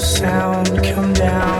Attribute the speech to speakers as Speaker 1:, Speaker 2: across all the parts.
Speaker 1: sound come down.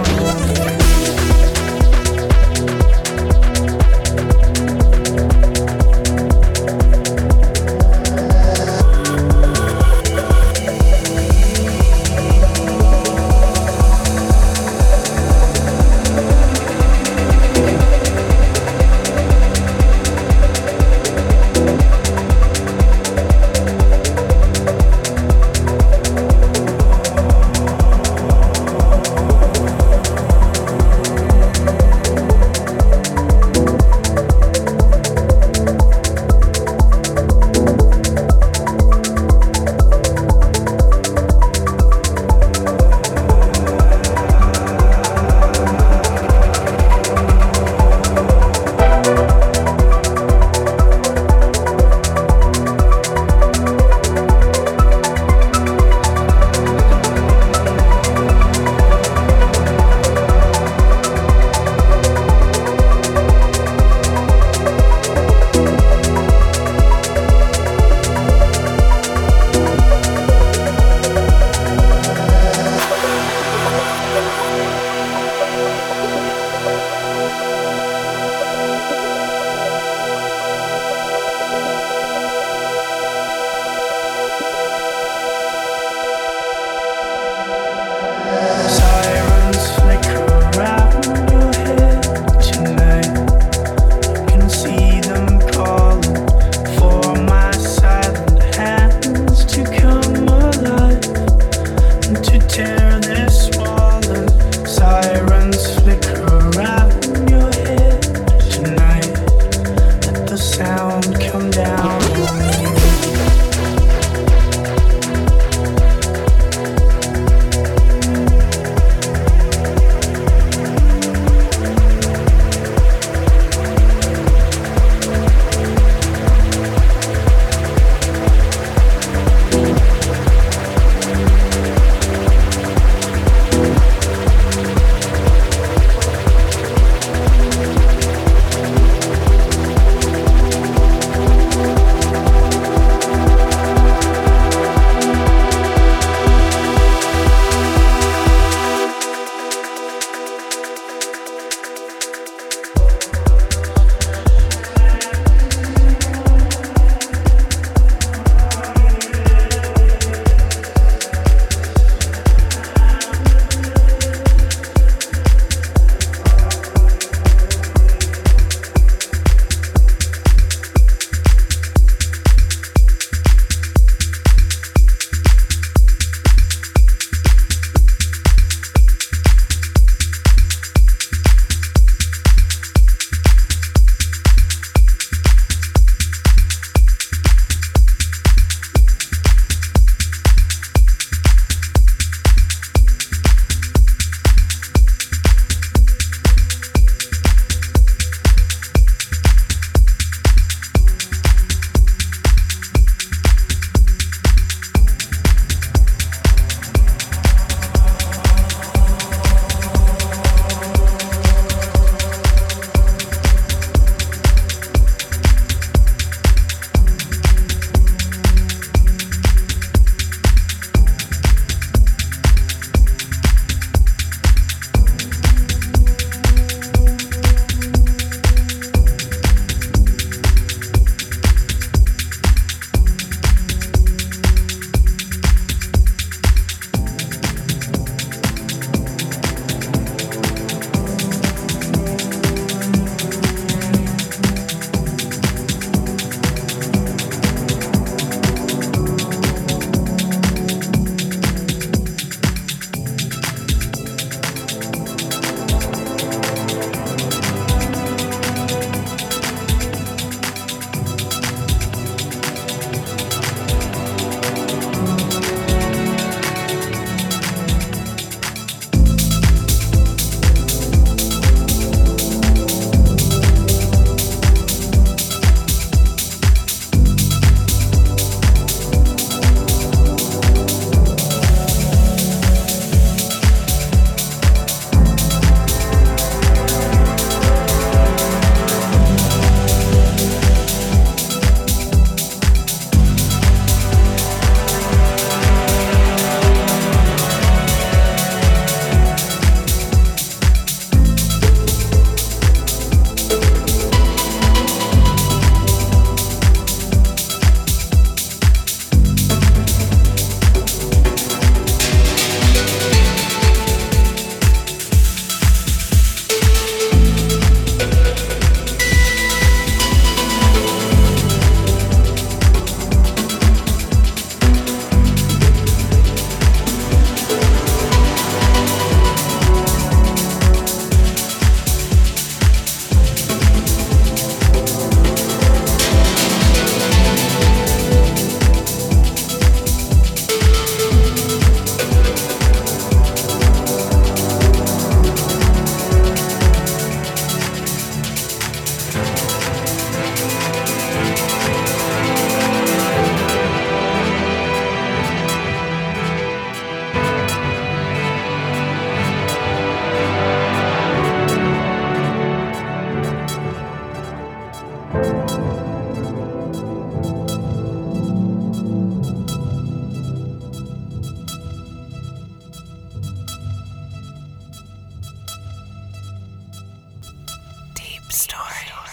Speaker 2: Story.